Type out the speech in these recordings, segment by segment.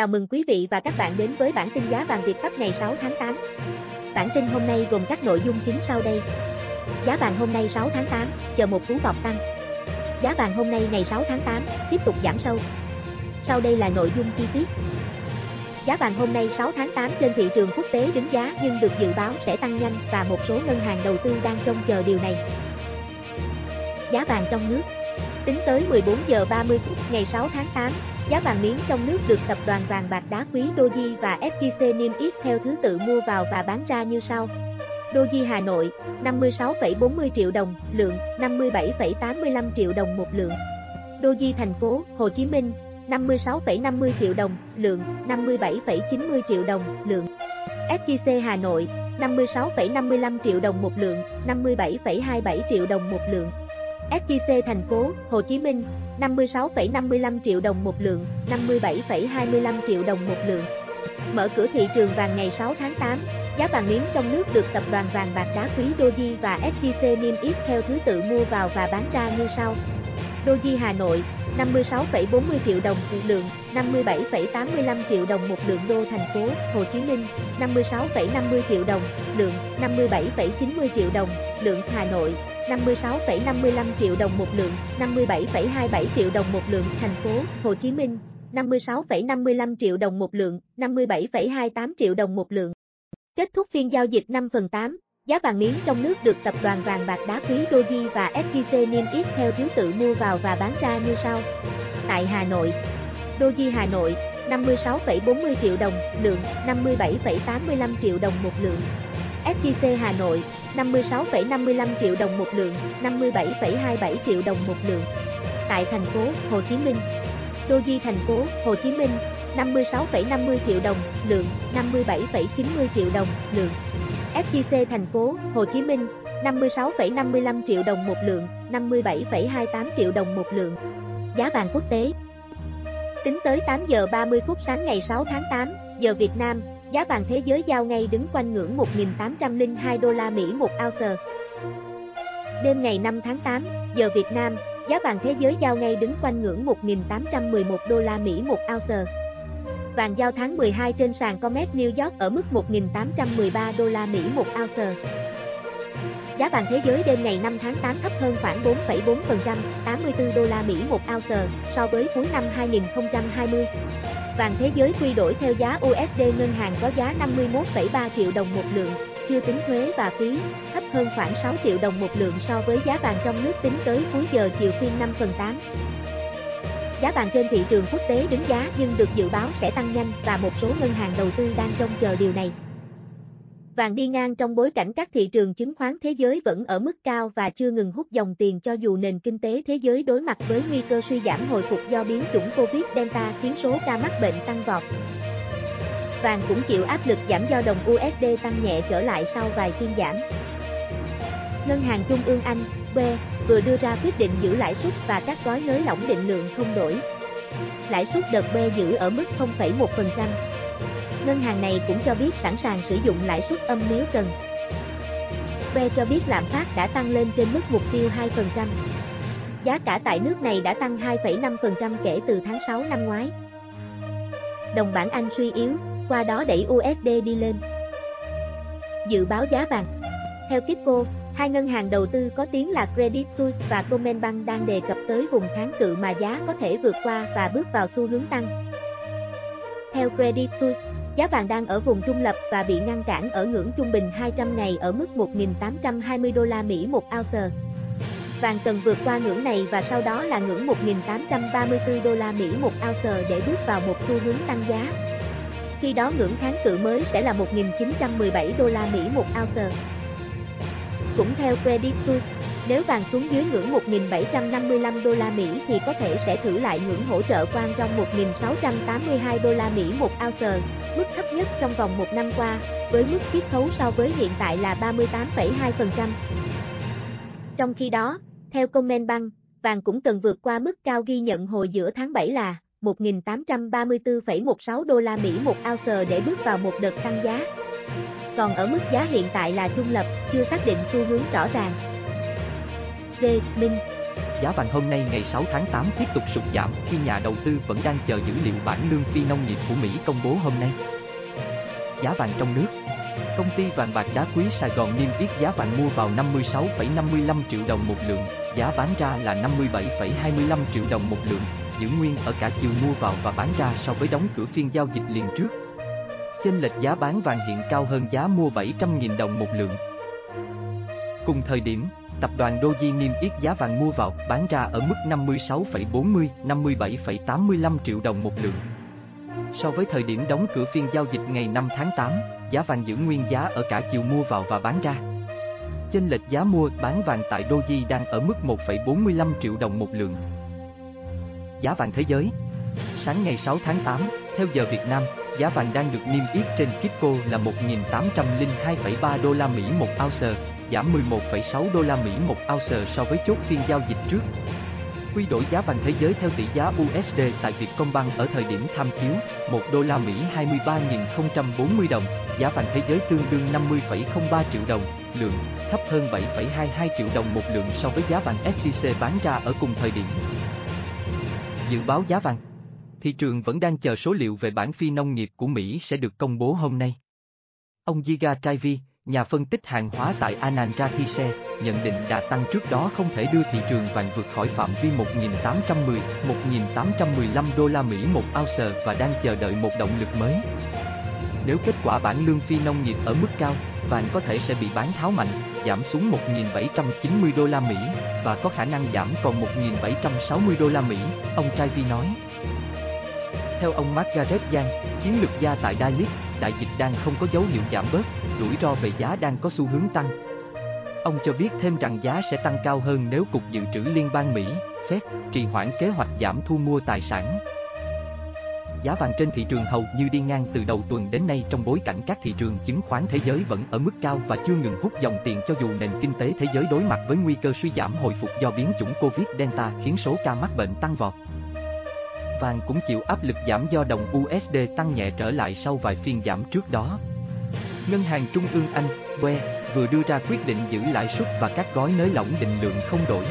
Chào mừng quý vị và các bạn đến với bản tin giá vàng Việt Pháp ngày 6 tháng 8. Bản tin hôm nay gồm các nội dung chính sau đây. Giá vàng hôm nay 6 tháng 8, chờ một cú vọt tăng. Giá vàng hôm nay ngày 6 tháng 8 tiếp tục giảm sâu. Sau đây là nội dung chi tiết. Giá vàng hôm nay 6 tháng 8 trên thị trường quốc tế đứng giá nhưng được dự báo sẽ tăng nhanh và một số ngân hàng đầu tư đang trông chờ điều này. Giá vàng trong nước Tính tới 14 giờ 30 phút ngày 6 tháng 8, giá vàng miếng trong nước được tập đoàn vàng bạc đá quý Doji và FJC niêm yết theo thứ tự mua vào và bán ra như sau. Doji Hà Nội, 56,40 triệu đồng, lượng, 57,85 triệu đồng một lượng. Doji thành phố Hồ Chí Minh, 56,50 triệu đồng, lượng, 57,90 triệu đồng, lượng. SJC Hà Nội, 56,55 triệu đồng một lượng, 57,27 triệu đồng một lượng. SJC thành phố Hồ Chí Minh 56,55 triệu đồng một lượng, 57,25 triệu đồng một lượng. Mở cửa thị trường vàng ngày 6 tháng 8, giá vàng miếng trong nước được tập đoàn vàng bạc đá quý Doji và SJC niêm yết theo thứ tự mua vào và bán ra như sau. Doji Hà Nội 56,40 triệu đồng một lượng, 57,85 triệu đồng một lượng đô thành phố Hồ Chí Minh, 56,50 triệu đồng, lượng 57,90 triệu đồng, lượng Hà Nội, 56,55 triệu đồng một lượng, 57,27 triệu đồng một lượng thành phố Hồ Chí Minh, 56,55 triệu đồng một lượng, 57,28 triệu đồng một lượng. Kết thúc phiên giao dịch 5 phần 8, giá vàng miếng trong nước được tập đoàn vàng bạc đá quý Doji và SJC niêm yết theo thứ tự mua vào và bán ra như sau. Tại Hà Nội, Doji Hà Nội 56,40 triệu đồng lượng, 57,85 triệu đồng một lượng. SJC Hà Nội 56,55 triệu đồng một lượng, 57,27 triệu đồng một lượng. Tại thành phố Hồ Chí Minh, Doji thành phố Hồ Chí Minh 56,50 triệu đồng lượng, 57,90 triệu đồng lượng. FGC thành phố Hồ Chí Minh 56,55 triệu đồng một lượng, 57,28 triệu đồng một lượng. Giá vàng quốc tế Tính tới 8 giờ 30 phút sáng ngày 6 tháng 8, giờ Việt Nam, Giá vàng thế giới giao ngay đứng quanh ngưỡng 1.802 đô la Mỹ một ounce. Đêm ngày 5 tháng 8, giờ Việt Nam, giá vàng thế giới giao ngay đứng quanh ngưỡng 1.811 đô la Mỹ một ounce. Vàng giao tháng 12 trên sàn Comex New York ở mức 1.813 đô la Mỹ một ounce. Giá vàng thế giới đêm ngày 5 tháng 8 thấp hơn khoảng 4,4%, 84 đô la Mỹ một ounce so với cuối năm 2020. Vàng thế giới quy đổi theo giá USD ngân hàng có giá 51,3 triệu đồng một lượng, chưa tính thuế và phí, thấp hơn khoảng 6 triệu đồng một lượng so với giá vàng trong nước tính tới cuối giờ chiều phiên 5 phần 8. Giá vàng trên thị trường quốc tế đứng giá nhưng được dự báo sẽ tăng nhanh và một số ngân hàng đầu tư đang trông chờ điều này. Vàng đi ngang trong bối cảnh các thị trường chứng khoán thế giới vẫn ở mức cao và chưa ngừng hút dòng tiền cho dù nền kinh tế thế giới đối mặt với nguy cơ suy giảm hồi phục do biến chủng Covid-Delta khiến số ca mắc bệnh tăng vọt. Vàng cũng chịu áp lực giảm do đồng USD tăng nhẹ trở lại sau vài phiên giảm. Ngân hàng Trung ương Anh, B, vừa đưa ra quyết định giữ lãi suất và các gói nới lỏng định lượng không đổi. Lãi suất đợt B giữ ở mức 0,1%. Ngân hàng này cũng cho biết sẵn sàng sử dụng lãi suất âm nếu cần. B cho biết lạm phát đã tăng lên trên mức mục tiêu 2%. Giá cả tại nước này đã tăng 2,5% kể từ tháng 6 năm ngoái. Đồng bảng Anh suy yếu, qua đó đẩy USD đi lên. Dự báo giá vàng Theo Kipco, hai ngân hàng đầu tư có tiếng là Credit Suisse và Commerzbank đang đề cập tới vùng kháng cự mà giá có thể vượt qua và bước vào xu hướng tăng. Theo Credit Suisse, Giá vàng đang ở vùng trung lập và bị ngăn cản ở ngưỡng trung bình 200 ngày ở mức 1.820 đô la Mỹ một ounce. Vàng cần vượt qua ngưỡng này và sau đó là ngưỡng 1.834 đô la Mỹ một ounce để bước vào một xu hướng tăng giá. Khi đó ngưỡng kháng cự mới sẽ là 1.917 đô la Mỹ một ounce. Cũng theo Credit Suisse, nếu vàng xuống dưới ngưỡng 1.755 đô la Mỹ thì có thể sẽ thử lại ngưỡng hỗ trợ quan trong 1.682 đô la Mỹ một ounce, mức thấp nhất trong vòng một năm qua, với mức chiết khấu so với hiện tại là 38,2%. Trong khi đó, theo Commerzbank, vàng cũng cần vượt qua mức cao ghi nhận hồi giữa tháng 7 là 1.834,16 đô la Mỹ một ounce để bước vào một đợt tăng giá. Còn ở mức giá hiện tại là trung lập, chưa xác định xu hướng rõ ràng. USD Minh Giá vàng hôm nay ngày 6 tháng 8 tiếp tục sụt giảm khi nhà đầu tư vẫn đang chờ dữ liệu bản lương phi nông nghiệp của Mỹ công bố hôm nay. Giá vàng trong nước Công ty vàng bạc đá quý Sài Gòn niêm yết giá vàng mua vào 56,55 triệu đồng một lượng, giá bán ra là 57,25 triệu đồng một lượng, giữ nguyên ở cả chiều mua vào và bán ra so với đóng cửa phiên giao dịch liền trước. Chênh lệch giá bán vàng hiện cao hơn giá mua 700.000 đồng một lượng. Cùng thời điểm, tập đoàn Doji niêm yết giá vàng mua vào, bán ra ở mức 56,40, 57,85 triệu đồng một lượng. So với thời điểm đóng cửa phiên giao dịch ngày 5 tháng 8, giá vàng giữ nguyên giá ở cả chiều mua vào và bán ra. Chênh lệch giá mua bán vàng tại Doji đang ở mức 1,45 triệu đồng một lượng. Giá vàng thế giới Sáng ngày 6 tháng 8, theo giờ Việt Nam, giá vàng đang được niêm yết trên Kitco là 1.802,3 đô la Mỹ một ounce, giảm 11,6 đô la Mỹ một ounce so với chốt phiên giao dịch trước. Quy đổi giá vàng thế giới theo tỷ giá USD tại Vietcombank ở thời điểm tham chiếu, 1 đô la Mỹ 23.040 đồng, giá vàng thế giới tương đương 50,03 triệu đồng, lượng, thấp hơn 7,22 triệu đồng một lượng so với giá vàng SJC bán ra ở cùng thời điểm. Dự báo giá vàng Thị trường vẫn đang chờ số liệu về bản phi nông nghiệp của Mỹ sẽ được công bố hôm nay. Ông Giga Trivi, nhà phân tích hàng hóa tại Anand Rathise, nhận định đà tăng trước đó không thể đưa thị trường vàng vượt khỏi phạm vi 1.810, 1.815 đô la Mỹ một ounce và đang chờ đợi một động lực mới. Nếu kết quả bản lương phi nông nghiệp ở mức cao, vàng có thể sẽ bị bán tháo mạnh, giảm xuống 1.790 đô la Mỹ và có khả năng giảm còn 1.760 đô la Mỹ, ông Trivi nói. Theo ông Margaret Yang, chiến lược gia tại Dalit, đại dịch đang không có dấu hiệu giảm bớt, rủi ro về giá đang có xu hướng tăng. Ông cho biết thêm rằng giá sẽ tăng cao hơn nếu Cục Dự trữ Liên bang Mỹ, Fed, trì hoãn kế hoạch giảm thu mua tài sản. Giá vàng trên thị trường hầu như đi ngang từ đầu tuần đến nay trong bối cảnh các thị trường chứng khoán thế giới vẫn ở mức cao và chưa ngừng hút dòng tiền cho dù nền kinh tế thế giới đối mặt với nguy cơ suy giảm hồi phục do biến chủng Covid-Delta khiến số ca mắc bệnh tăng vọt vàng cũng chịu áp lực giảm do đồng USD tăng nhẹ trở lại sau vài phiên giảm trước đó. Ngân hàng Trung ương Anh, BOE, vừa đưa ra quyết định giữ lãi suất và các gói nới lỏng định lượng không đổi.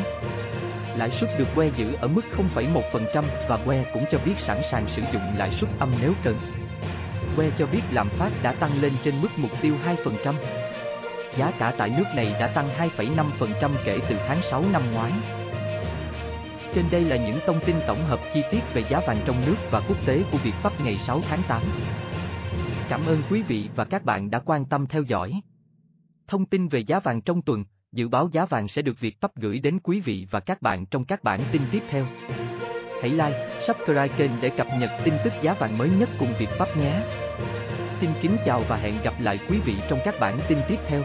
Lãi suất được BOE giữ ở mức 0,1% và BOE cũng cho biết sẵn sàng sử dụng lãi suất âm nếu cần. BOE cho biết lạm phát đã tăng lên trên mức mục tiêu 2%. Giá cả tại nước này đã tăng 2,5% kể từ tháng 6 năm ngoái. Trên đây là những thông tin tổng hợp chi tiết về giá vàng trong nước và quốc tế của Việt Pháp ngày 6 tháng 8. Cảm ơn quý vị và các bạn đã quan tâm theo dõi. Thông tin về giá vàng trong tuần, dự báo giá vàng sẽ được Việt Pháp gửi đến quý vị và các bạn trong các bản tin tiếp theo. Hãy like, subscribe kênh để cập nhật tin tức giá vàng mới nhất cùng Việt Pháp nhé. Xin kính chào và hẹn gặp lại quý vị trong các bản tin tiếp theo.